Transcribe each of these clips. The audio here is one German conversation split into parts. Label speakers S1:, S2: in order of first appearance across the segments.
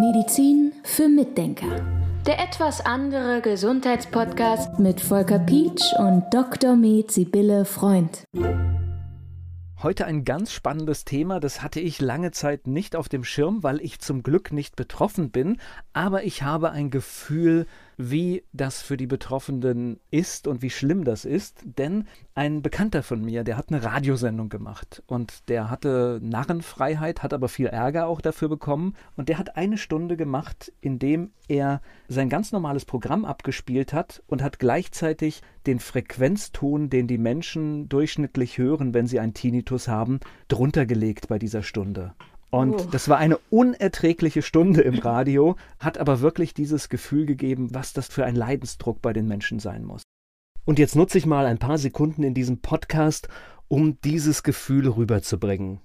S1: Medizin für Mitdenker. Der etwas andere Gesundheitspodcast mit Volker Pietsch und Dr. Med Sibylle Freund.
S2: Heute ein ganz spannendes Thema, das hatte ich lange Zeit nicht auf dem Schirm, weil ich zum Glück nicht betroffen bin, aber ich habe ein Gefühl, wie das für die Betroffenen ist und wie schlimm das ist. Denn ein Bekannter von mir, der hat eine Radiosendung gemacht und der hatte Narrenfreiheit, hat aber viel Ärger auch dafür bekommen. Und der hat eine Stunde gemacht, in dem er sein ganz normales Programm abgespielt hat und hat gleichzeitig den Frequenzton, den die Menschen durchschnittlich hören, wenn sie einen Tinnitus haben, drunter gelegt bei dieser Stunde. Und oh. das war eine unerträgliche Stunde im Radio, hat aber wirklich dieses Gefühl gegeben, was das für ein Leidensdruck bei den Menschen sein muss. Und jetzt nutze ich mal ein paar Sekunden in diesem Podcast, um dieses Gefühl rüberzubringen.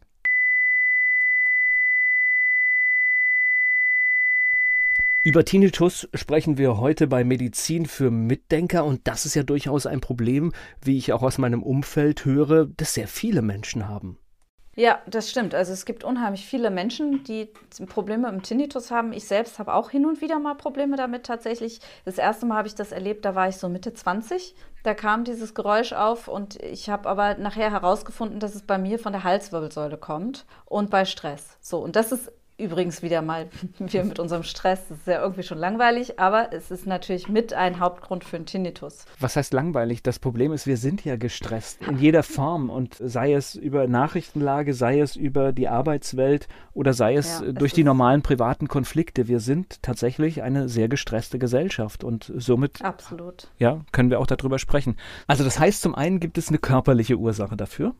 S2: Über Tinnitus sprechen wir heute bei Medizin für Mitdenker und das ist ja durchaus ein Problem, wie ich auch aus meinem Umfeld höre, das sehr viele Menschen haben.
S3: Ja, das stimmt. Also es gibt unheimlich viele Menschen, die Probleme im Tinnitus haben. Ich selbst habe auch hin und wieder mal Probleme damit tatsächlich. Das erste Mal habe ich das erlebt, da war ich so Mitte 20. Da kam dieses Geräusch auf und ich habe aber nachher herausgefunden, dass es bei mir von der Halswirbelsäule kommt und bei Stress. So, und das ist Übrigens wieder mal wir mit unserem Stress. Das ist ja irgendwie schon langweilig, aber es ist natürlich mit ein Hauptgrund für einen Tinnitus.
S2: Was heißt langweilig? Das Problem ist, wir sind ja gestresst in jeder Form und sei es über Nachrichtenlage, sei es über die Arbeitswelt oder sei es ja, durch es die normalen privaten Konflikte. Wir sind tatsächlich eine sehr gestresste Gesellschaft und somit
S3: Absolut.
S2: Ja, können wir auch darüber sprechen. Also das heißt, zum einen gibt es eine körperliche Ursache dafür.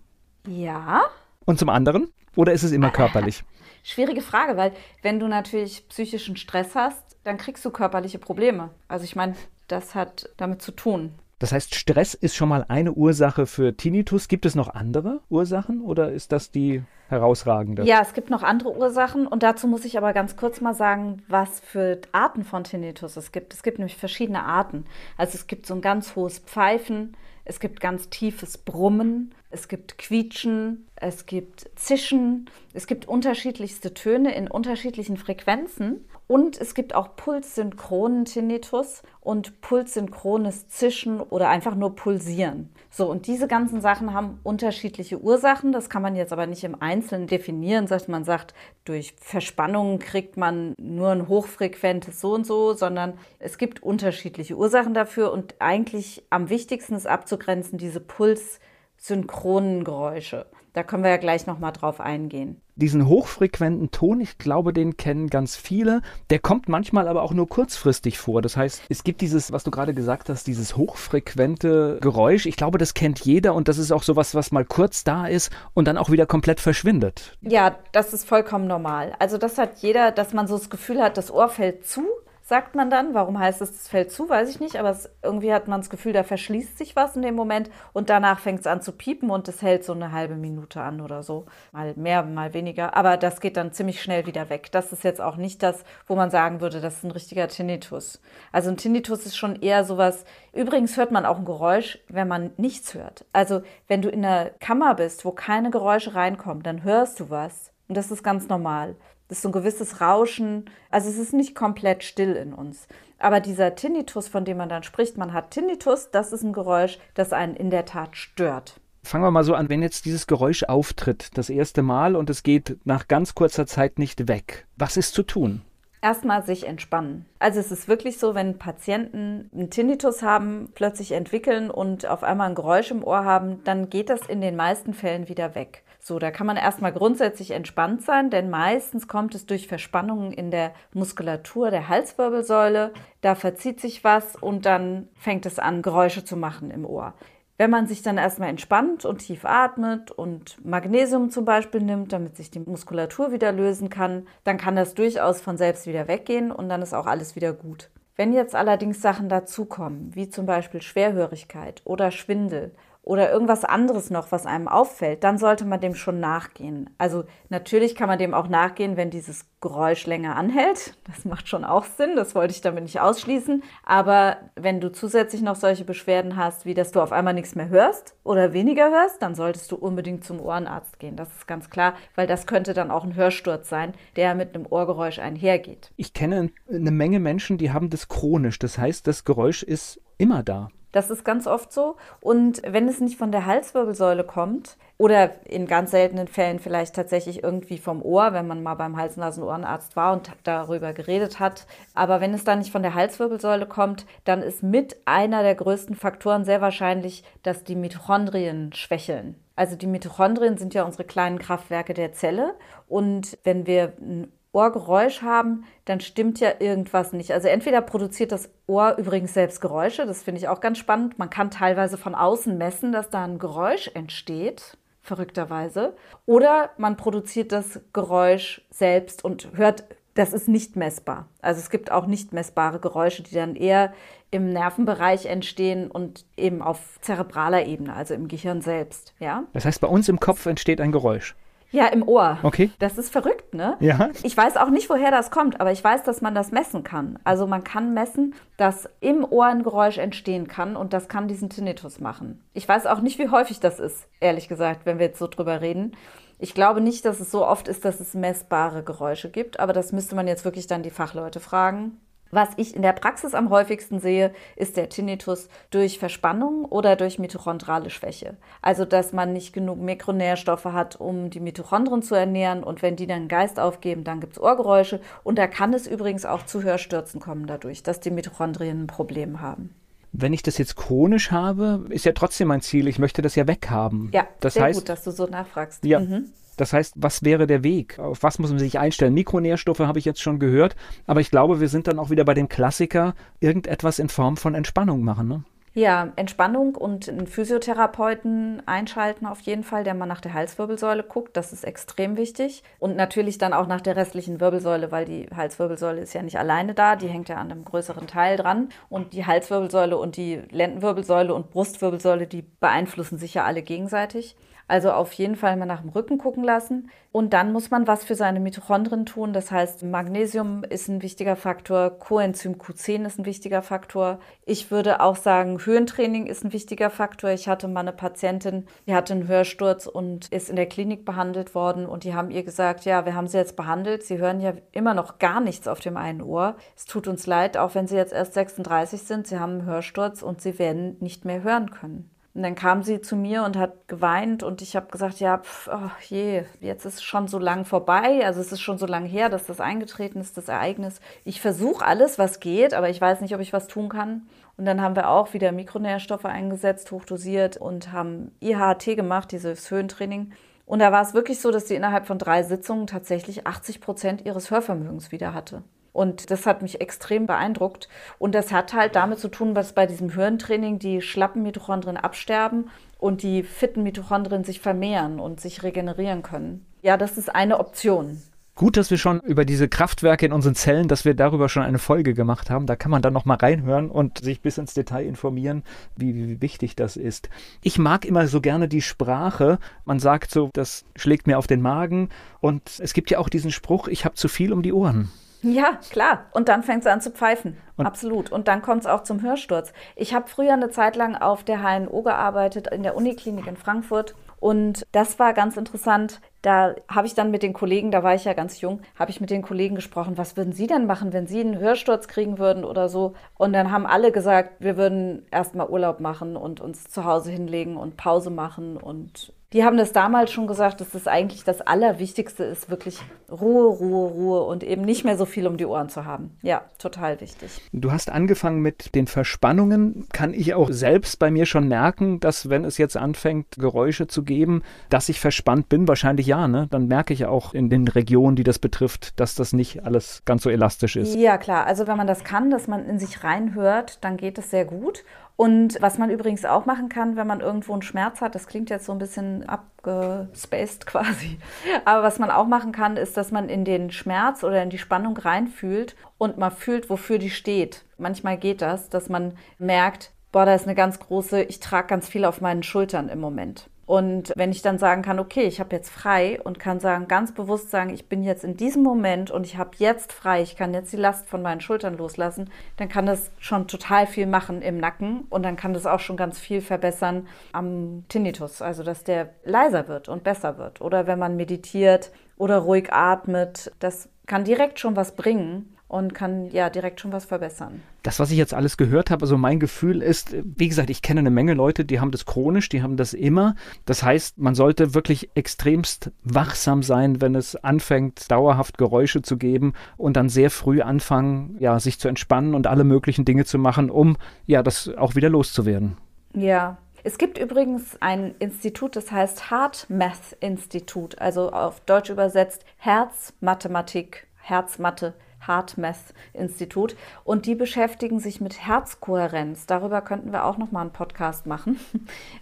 S3: Ja.
S2: Und zum anderen? Oder ist es immer körperlich?
S3: Schwierige Frage, weil wenn du natürlich psychischen Stress hast, dann kriegst du körperliche Probleme. Also ich meine, das hat damit zu tun.
S2: Das heißt, Stress ist schon mal eine Ursache für Tinnitus. Gibt es noch andere Ursachen oder ist das die herausragende?
S3: Ja, es gibt noch andere Ursachen und dazu muss ich aber ganz kurz mal sagen, was für Arten von Tinnitus es gibt. Es gibt nämlich verschiedene Arten. Also es gibt so ein ganz hohes Pfeifen, es gibt ganz tiefes Brummen, es gibt Quietschen, es gibt Zischen, es gibt unterschiedlichste Töne in unterschiedlichen Frequenzen und es gibt auch pulssynchronen Tinnitus und pulssynchrones Zischen oder einfach nur Pulsieren. So, und diese ganzen Sachen haben unterschiedliche Ursachen. Das kann man jetzt aber nicht im Einzelnen definieren, dass man sagt, durch Verspannungen kriegt man nur ein hochfrequentes so und so, sondern es gibt unterschiedliche Ursachen dafür und eigentlich am wichtigsten ist abzugrenzen diese Puls synchronen Geräusche. Da können wir ja gleich nochmal drauf eingehen.
S2: Diesen hochfrequenten Ton, ich glaube, den kennen ganz viele. Der kommt manchmal aber auch nur kurzfristig vor. Das heißt, es gibt dieses, was du gerade gesagt hast, dieses hochfrequente Geräusch. Ich glaube, das kennt jeder und das ist auch sowas, was mal kurz da ist und dann auch wieder komplett verschwindet.
S3: Ja, das ist vollkommen normal. Also das hat jeder, dass man so das Gefühl hat, das Ohr fällt zu sagt man dann. Warum heißt es, es fällt zu, weiß ich nicht, aber es, irgendwie hat man das Gefühl, da verschließt sich was in dem Moment und danach fängt es an zu piepen und es hält so eine halbe Minute an oder so. Mal mehr, mal weniger, aber das geht dann ziemlich schnell wieder weg. Das ist jetzt auch nicht das, wo man sagen würde, das ist ein richtiger Tinnitus. Also ein Tinnitus ist schon eher sowas, übrigens hört man auch ein Geräusch, wenn man nichts hört. Also wenn du in einer Kammer bist, wo keine Geräusche reinkommen, dann hörst du was. Und das ist ganz normal. Das ist so ein gewisses Rauschen. Also es ist nicht komplett still in uns. Aber dieser Tinnitus, von dem man dann spricht, man hat Tinnitus, das ist ein Geräusch, das einen in der Tat stört.
S2: Fangen wir mal so an, wenn jetzt dieses Geräusch auftritt, das erste Mal und es geht nach ganz kurzer Zeit nicht weg. Was ist zu tun?
S3: Erstmal sich entspannen. Also es ist wirklich so, wenn Patienten einen Tinnitus haben, plötzlich entwickeln und auf einmal ein Geräusch im Ohr haben, dann geht das in den meisten Fällen wieder weg. So, da kann man erstmal grundsätzlich entspannt sein, denn meistens kommt es durch Verspannungen in der Muskulatur der Halswirbelsäule. Da verzieht sich was und dann fängt es an, Geräusche zu machen im Ohr. Wenn man sich dann erstmal entspannt und tief atmet und Magnesium zum Beispiel nimmt, damit sich die Muskulatur wieder lösen kann, dann kann das durchaus von selbst wieder weggehen und dann ist auch alles wieder gut. Wenn jetzt allerdings Sachen dazukommen, wie zum Beispiel Schwerhörigkeit oder Schwindel oder irgendwas anderes noch, was einem auffällt, dann sollte man dem schon nachgehen. Also natürlich kann man dem auch nachgehen, wenn dieses Geräusch länger anhält. Das macht schon auch Sinn, das wollte ich damit nicht ausschließen. Aber wenn du zusätzlich noch solche Beschwerden hast, wie dass du auf einmal nichts mehr hörst oder weniger hörst, dann solltest du unbedingt zum Ohrenarzt gehen. Das ist ganz klar, weil das könnte dann auch ein Hörsturz sein, der mit einem Ohrgeräusch einhergeht.
S2: Ich kenne eine Menge Menschen, die haben das chronisch. Das heißt, das Geräusch ist immer da.
S3: Das ist ganz oft so. Und wenn es nicht von der Halswirbelsäule kommt oder in ganz seltenen Fällen vielleicht tatsächlich irgendwie vom Ohr, wenn man mal beim Hals-Nasen-Ohrenarzt war und darüber geredet hat, aber wenn es dann nicht von der Halswirbelsäule kommt, dann ist mit einer der größten Faktoren sehr wahrscheinlich, dass die Mitochondrien schwächeln. Also die Mitochondrien sind ja unsere kleinen Kraftwerke der Zelle und wenn wir ein Ohrgeräusch haben, dann stimmt ja irgendwas nicht. Also entweder produziert das Ohr übrigens selbst Geräusche, das finde ich auch ganz spannend. Man kann teilweise von außen messen, dass da ein Geräusch entsteht, verrückterweise. Oder man produziert das Geräusch selbst und hört, das ist nicht messbar. Also es gibt auch nicht messbare Geräusche, die dann eher im Nervenbereich entstehen und eben auf zerebraler Ebene, also im Gehirn selbst. Ja?
S2: Das heißt, bei uns im Kopf entsteht ein Geräusch.
S3: Ja, im Ohr.
S2: Okay.
S3: Das ist verrückt, ne?
S2: Ja.
S3: Ich weiß auch nicht, woher das kommt, aber ich weiß, dass man das messen kann. Also man kann messen, dass im Ohr ein Geräusch entstehen kann und das kann diesen Tinnitus machen. Ich weiß auch nicht, wie häufig das ist, ehrlich gesagt, wenn wir jetzt so drüber reden. Ich glaube nicht, dass es so oft ist, dass es messbare Geräusche gibt, aber das müsste man jetzt wirklich dann die Fachleute fragen. Was ich in der Praxis am häufigsten sehe, ist der Tinnitus durch Verspannung oder durch mitochondrale Schwäche. Also, dass man nicht genug Mikronährstoffe hat, um die Mitochondrien zu ernähren und wenn die dann Geist aufgeben, dann gibt es Ohrgeräusche und da kann es übrigens auch zu Hörstürzen kommen dadurch, dass die Mitochondrien ein Problem haben.
S2: Wenn ich das jetzt chronisch habe, ist ja trotzdem mein Ziel, ich möchte das ja weghaben.
S3: Ja,
S2: das
S3: sehr
S2: heißt,
S3: gut, dass du so nachfragst.
S2: Ja. Mhm. Das heißt, was wäre der Weg? Auf was muss man sich einstellen? Mikronährstoffe habe ich jetzt schon gehört, aber ich glaube, wir sind dann auch wieder bei dem Klassiker, irgendetwas in Form von Entspannung machen. Ne?
S3: Ja, Entspannung und einen Physiotherapeuten einschalten auf jeden Fall, der mal nach der Halswirbelsäule guckt. Das ist extrem wichtig. Und natürlich dann auch nach der restlichen Wirbelsäule, weil die Halswirbelsäule ist ja nicht alleine da, die hängt ja an einem größeren Teil dran. Und die Halswirbelsäule und die Lendenwirbelsäule und Brustwirbelsäule, die beeinflussen sich ja alle gegenseitig. Also auf jeden Fall mal nach dem Rücken gucken lassen. Und dann muss man was für seine Mitochondrien tun. Das heißt, Magnesium ist ein wichtiger Faktor, Coenzym Q10 ist ein wichtiger Faktor. Ich würde auch sagen, Höhentraining ist ein wichtiger Faktor. Ich hatte mal eine Patientin, die hatte einen Hörsturz und ist in der Klinik behandelt worden. Und die haben ihr gesagt, ja, wir haben sie jetzt behandelt. Sie hören ja immer noch gar nichts auf dem einen Ohr. Es tut uns leid, auch wenn sie jetzt erst 36 sind. Sie haben einen Hörsturz und sie werden nicht mehr hören können. Und dann kam sie zu mir und hat geweint und ich habe gesagt, ja, pf, oh je, jetzt ist schon so lang vorbei. Also es ist schon so lange her, dass das eingetreten ist, das Ereignis. Ich versuche alles, was geht, aber ich weiß nicht, ob ich was tun kann. Und dann haben wir auch wieder Mikronährstoffe eingesetzt, hochdosiert und haben IHT gemacht, dieses Höhentraining. Und da war es wirklich so, dass sie innerhalb von drei Sitzungen tatsächlich 80 Prozent ihres Hörvermögens wieder hatte. Und das hat mich extrem beeindruckt. Und das hat halt damit zu tun, dass bei diesem Hirntraining die schlappen Mitochondrien absterben und die fitten Mitochondrien sich vermehren und sich regenerieren können. Ja, das ist eine Option.
S2: Gut, dass wir schon über diese Kraftwerke in unseren Zellen, dass wir darüber schon eine Folge gemacht haben. Da kann man dann noch mal reinhören und sich bis ins Detail informieren, wie, wie wichtig das ist. Ich mag immer so gerne die Sprache. Man sagt so, das schlägt mir auf den Magen. Und es gibt ja auch diesen Spruch, ich habe zu viel um die Ohren.
S3: Ja, klar. Und dann fängt es an zu pfeifen. Und Absolut. Und dann kommt es auch zum Hörsturz. Ich habe früher eine Zeit lang auf der HNO gearbeitet, in der Uniklinik in Frankfurt. Und das war ganz interessant. Da habe ich dann mit den Kollegen, da war ich ja ganz jung, habe ich mit den Kollegen gesprochen, was würden sie denn machen, wenn sie einen Hörsturz kriegen würden oder so. Und dann haben alle gesagt, wir würden erstmal Urlaub machen und uns zu Hause hinlegen und Pause machen und die haben das damals schon gesagt, dass das eigentlich das Allerwichtigste ist, wirklich Ruhe, Ruhe, Ruhe und eben nicht mehr so viel um die Ohren zu haben. Ja, total wichtig.
S2: Du hast angefangen mit den Verspannungen. Kann ich auch selbst bei mir schon merken, dass wenn es jetzt anfängt, Geräusche zu geben, dass ich verspannt bin? Wahrscheinlich ja, ne? Dann merke ich auch in den Regionen, die das betrifft, dass das nicht alles ganz so elastisch ist.
S3: Ja, klar. Also wenn man das kann, dass man in sich reinhört, dann geht es sehr gut. Und was man übrigens auch machen kann, wenn man irgendwo einen Schmerz hat, das klingt jetzt so ein bisschen abgespaced quasi, aber was man auch machen kann, ist, dass man in den Schmerz oder in die Spannung reinfühlt und mal fühlt, wofür die steht. Manchmal geht das, dass man merkt, boah, da ist eine ganz große, ich trage ganz viel auf meinen Schultern im Moment. Und wenn ich dann sagen kann, okay, ich habe jetzt frei und kann sagen, ganz bewusst sagen, ich bin jetzt in diesem Moment und ich habe jetzt frei, ich kann jetzt die Last von meinen Schultern loslassen, dann kann das schon total viel machen im Nacken und dann kann das auch schon ganz viel verbessern am Tinnitus, also dass der leiser wird und besser wird. Oder wenn man meditiert oder ruhig atmet, das kann direkt schon was bringen und kann ja direkt schon was verbessern.
S2: Das, was ich jetzt alles gehört habe, also mein Gefühl ist, wie gesagt, ich kenne eine Menge Leute, die haben das chronisch, die haben das immer. Das heißt, man sollte wirklich extremst wachsam sein, wenn es anfängt, dauerhaft Geräusche zu geben und dann sehr früh anfangen, ja, sich zu entspannen und alle möglichen Dinge zu machen, um ja, das auch wieder loszuwerden.
S3: Ja, es gibt übrigens ein Institut, das heißt Heart Math Institut, also auf Deutsch übersetzt Herzmathematik, Herzmathe HeartMath-Institut und die beschäftigen sich mit Herzkohärenz. Darüber könnten wir auch noch mal einen Podcast machen.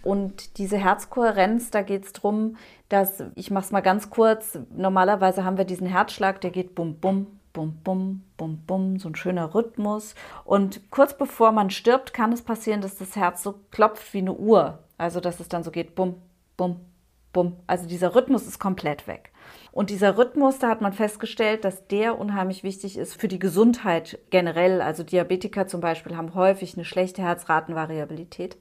S3: Und diese Herzkohärenz, da geht es darum, dass, ich mache es mal ganz kurz, normalerweise haben wir diesen Herzschlag, der geht bum, bum, bum, bum, bum, bum, so ein schöner Rhythmus. Und kurz bevor man stirbt, kann es passieren, dass das Herz so klopft wie eine Uhr. Also, dass es dann so geht, bum, bum, bum. Also dieser Rhythmus ist komplett weg. Und dieser Rhythmus, da hat man festgestellt, dass der unheimlich wichtig ist für die Gesundheit generell. Also Diabetiker zum Beispiel haben häufig eine schlechte Herzratenvariabilität.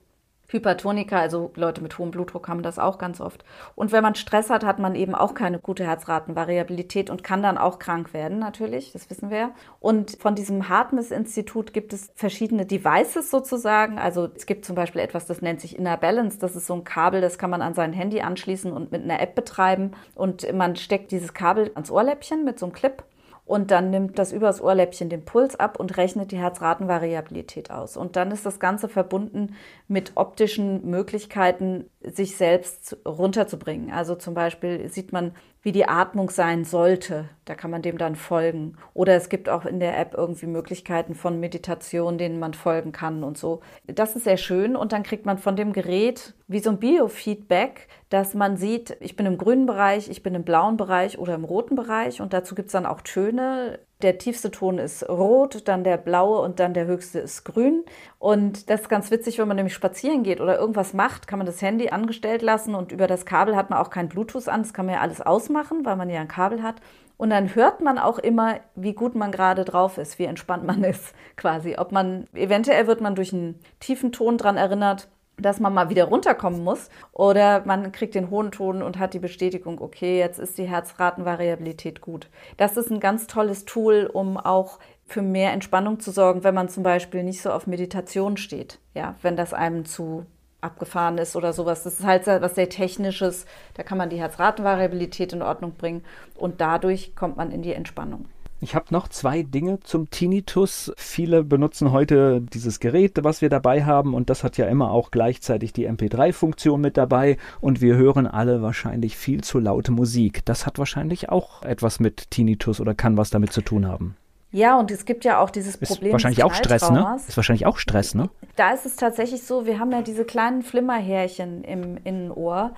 S3: Hypertoniker, also Leute mit hohem Blutdruck haben das auch ganz oft. Und wenn man Stress hat, hat man eben auch keine gute Herzratenvariabilität und kann dann auch krank werden, natürlich, das wissen wir. Und von diesem Hartmus-Institut gibt es verschiedene Devices sozusagen. Also es gibt zum Beispiel etwas, das nennt sich Inner Balance. Das ist so ein Kabel, das kann man an sein Handy anschließen und mit einer App betreiben. Und man steckt dieses Kabel ans Ohrläppchen mit so einem Clip und dann nimmt das übers Ohrläppchen den Puls ab und rechnet die Herzratenvariabilität aus. Und dann ist das Ganze verbunden mit optischen Möglichkeiten, sich selbst runterzubringen. Also zum Beispiel sieht man, wie die Atmung sein sollte. Da kann man dem dann folgen. Oder es gibt auch in der App irgendwie Möglichkeiten von Meditation, denen man folgen kann und so. Das ist sehr schön. Und dann kriegt man von dem Gerät wie so ein Biofeedback, dass man sieht, ich bin im grünen Bereich, ich bin im blauen Bereich oder im roten Bereich. Und dazu gibt es dann auch Töne, der tiefste Ton ist rot, dann der blaue und dann der höchste ist grün. Und das ist ganz witzig, wenn man nämlich spazieren geht oder irgendwas macht, kann man das Handy angestellt lassen und über das Kabel hat man auch kein Bluetooth an. Das kann man ja alles ausmachen, weil man ja ein Kabel hat. Und dann hört man auch immer, wie gut man gerade drauf ist, wie entspannt man ist, quasi. Ob man, eventuell wird man durch einen tiefen Ton dran erinnert, dass man mal wieder runterkommen muss oder man kriegt den hohen Ton und hat die Bestätigung, okay, jetzt ist die Herzratenvariabilität gut. Das ist ein ganz tolles Tool, um auch für mehr Entspannung zu sorgen, wenn man zum Beispiel nicht so auf Meditation steht, ja, wenn das einem zu abgefahren ist oder sowas. Das ist halt was sehr Technisches. Da kann man die Herzratenvariabilität in Ordnung bringen und dadurch kommt man in die Entspannung.
S2: Ich habe noch zwei Dinge zum Tinnitus. Viele benutzen heute dieses Gerät, was wir dabei haben, und das hat ja immer auch gleichzeitig die MP3-Funktion mit dabei. Und wir hören alle wahrscheinlich viel zu laute Musik. Das hat wahrscheinlich auch etwas mit Tinnitus oder kann was damit zu tun haben.
S3: Ja, und es gibt ja auch dieses Problem.
S2: Ist wahrscheinlich auch Stress, ne? Ist wahrscheinlich auch Stress, ne?
S3: Da ist es tatsächlich so, wir haben ja diese kleinen Flimmerhärchen im Innenohr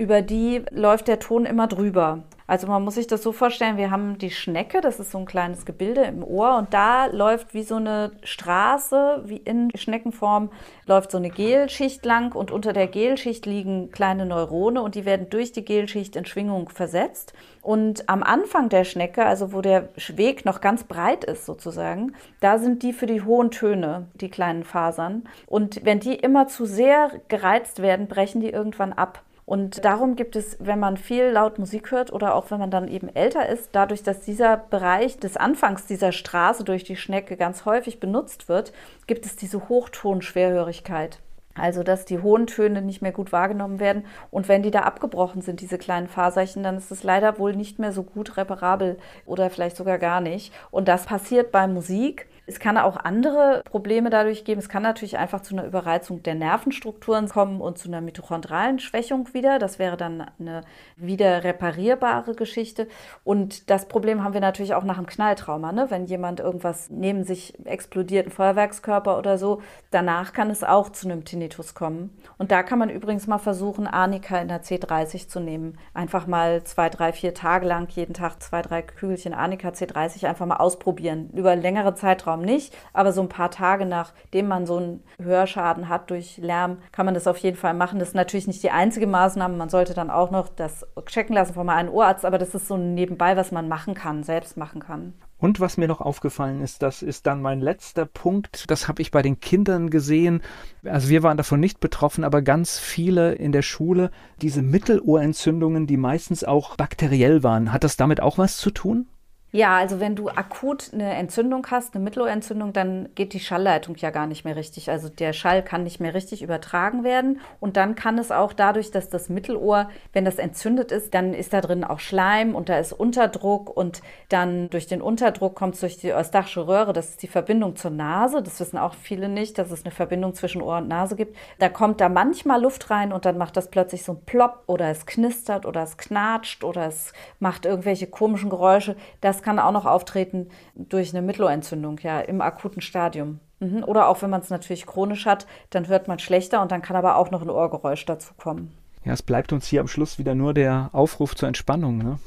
S3: über die läuft der Ton immer drüber. Also man muss sich das so vorstellen, wir haben die Schnecke, das ist so ein kleines Gebilde im Ohr und da läuft wie so eine Straße, wie in Schneckenform, läuft so eine Gelschicht lang und unter der Gelschicht liegen kleine Neurone und die werden durch die Gelschicht in Schwingung versetzt. Und am Anfang der Schnecke, also wo der Weg noch ganz breit ist sozusagen, da sind die für die hohen Töne, die kleinen Fasern. Und wenn die immer zu sehr gereizt werden, brechen die irgendwann ab. Und darum gibt es, wenn man viel laut Musik hört oder auch wenn man dann eben älter ist, dadurch, dass dieser Bereich des Anfangs dieser Straße durch die Schnecke ganz häufig benutzt wird, gibt es diese Hochtonschwerhörigkeit. Also, dass die hohen Töne nicht mehr gut wahrgenommen werden. Und wenn die da abgebrochen sind, diese kleinen Faserchen, dann ist es leider wohl nicht mehr so gut reparabel oder vielleicht sogar gar nicht. Und das passiert bei Musik es kann auch andere Probleme dadurch geben. Es kann natürlich einfach zu einer Überreizung der Nervenstrukturen kommen und zu einer mitochondralen Schwächung wieder. Das wäre dann eine wieder reparierbare Geschichte. Und das Problem haben wir natürlich auch nach einem Knalltrauma. Ne? Wenn jemand irgendwas neben sich explodiert, ein Feuerwerkskörper oder so, danach kann es auch zu einem Tinnitus kommen. Und da kann man übrigens mal versuchen, Arnika in der C30 zu nehmen. Einfach mal zwei, drei, vier Tage lang jeden Tag zwei, drei Kügelchen Arnika C30 einfach mal ausprobieren. Über längere Zeitraum Zeitraum nicht, aber so ein paar Tage nachdem man so einen Hörschaden hat durch Lärm, kann man das auf jeden Fall machen. Das ist natürlich nicht die einzige Maßnahme. Man sollte dann auch noch das checken lassen von einem Ohrarzt, aber das ist so nebenbei, was man machen kann, selbst machen kann.
S2: Und was mir noch aufgefallen ist, das ist dann mein letzter Punkt, das habe ich bei den Kindern gesehen. Also wir waren davon nicht betroffen, aber ganz viele in der Schule, diese Mittelohrentzündungen, die meistens auch bakteriell waren. Hat das damit auch was zu tun?
S3: Ja, also wenn du akut eine Entzündung hast, eine Mittelohrentzündung, dann geht die Schallleitung ja gar nicht mehr richtig. Also der Schall kann nicht mehr richtig übertragen werden. Und dann kann es auch dadurch, dass das Mittelohr, wenn das entzündet ist, dann ist da drin auch Schleim und da ist Unterdruck und dann durch den Unterdruck kommt es durch die eustachische Röhre, das ist die Verbindung zur Nase. Das wissen auch viele nicht, dass es eine Verbindung zwischen Ohr und Nase gibt. Da kommt da manchmal Luft rein und dann macht das plötzlich so ein Plopp oder es knistert oder es knatscht oder es macht irgendwelche komischen Geräusche. Das das kann auch noch auftreten durch eine Mittelohrentzündung, ja, im akuten Stadium. Mhm. Oder auch wenn man es natürlich chronisch hat, dann hört man schlechter und dann kann aber auch noch ein Ohrgeräusch dazu kommen.
S2: Ja, es bleibt uns hier am Schluss wieder nur der Aufruf zur Entspannung, ne?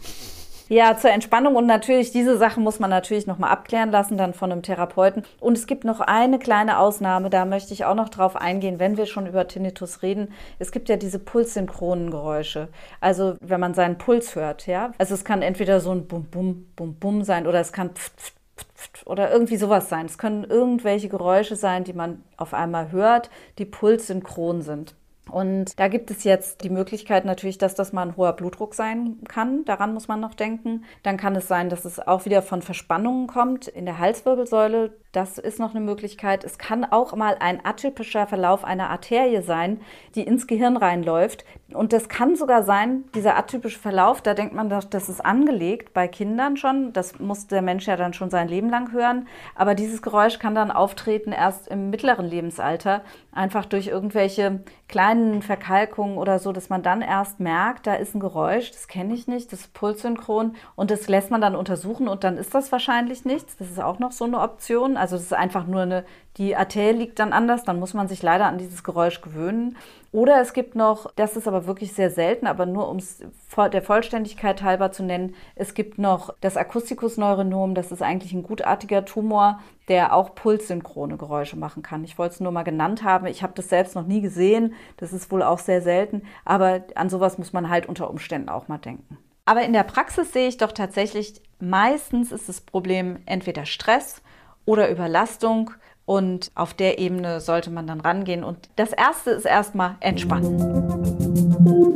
S3: Ja, zur Entspannung und natürlich diese Sachen muss man natürlich nochmal abklären lassen, dann von einem Therapeuten. Und es gibt noch eine kleine Ausnahme, da möchte ich auch noch drauf eingehen, wenn wir schon über Tinnitus reden. Es gibt ja diese pulssynchronen Geräusche. Also wenn man seinen Puls hört, ja. Also es kann entweder so ein Bum, Bum, Bum, Bum sein oder es kann pft, pft, oder irgendwie sowas sein. Es können irgendwelche Geräusche sein, die man auf einmal hört, die pulssynchron sind. Und da gibt es jetzt die Möglichkeit natürlich, dass das mal ein hoher Blutdruck sein kann. Daran muss man noch denken. Dann kann es sein, dass es auch wieder von Verspannungen kommt in der Halswirbelsäule. Das ist noch eine Möglichkeit. Es kann auch mal ein atypischer Verlauf einer Arterie sein, die ins Gehirn reinläuft. Und das kann sogar sein, dieser atypische Verlauf, da denkt man doch, das ist angelegt bei Kindern schon. Das muss der Mensch ja dann schon sein Leben lang hören. Aber dieses Geräusch kann dann auftreten erst im mittleren Lebensalter, einfach durch irgendwelche kleinen Verkalkungen oder so, dass man dann erst merkt, da ist ein Geräusch, das kenne ich nicht, das ist pulssynchron und das lässt man dann untersuchen und dann ist das wahrscheinlich nichts. Das ist auch noch so eine Option. Also das ist einfach nur eine, die Arterie liegt dann anders, dann muss man sich leider an dieses Geräusch gewöhnen. Oder es gibt noch, das ist aber wirklich sehr selten, aber nur um es der Vollständigkeit halber zu nennen, es gibt noch das Akustikusneuronom, das ist eigentlich ein gutartiger Tumor, der auch pulssynchrone Geräusche machen kann. Ich wollte es nur mal genannt haben. Ich habe das selbst noch nie gesehen. Das ist wohl auch sehr selten, aber an sowas muss man halt unter Umständen auch mal denken. Aber in der Praxis sehe ich doch tatsächlich, meistens ist das Problem entweder Stress oder Überlastung. Und auf der Ebene sollte man dann rangehen. Und das Erste ist erstmal entspannen.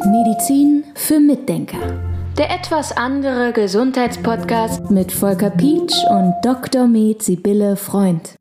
S1: Medizin für Mitdenker. Der etwas andere Gesundheitspodcast mit Volker Pietsch und Dr. Med Sibylle Freund.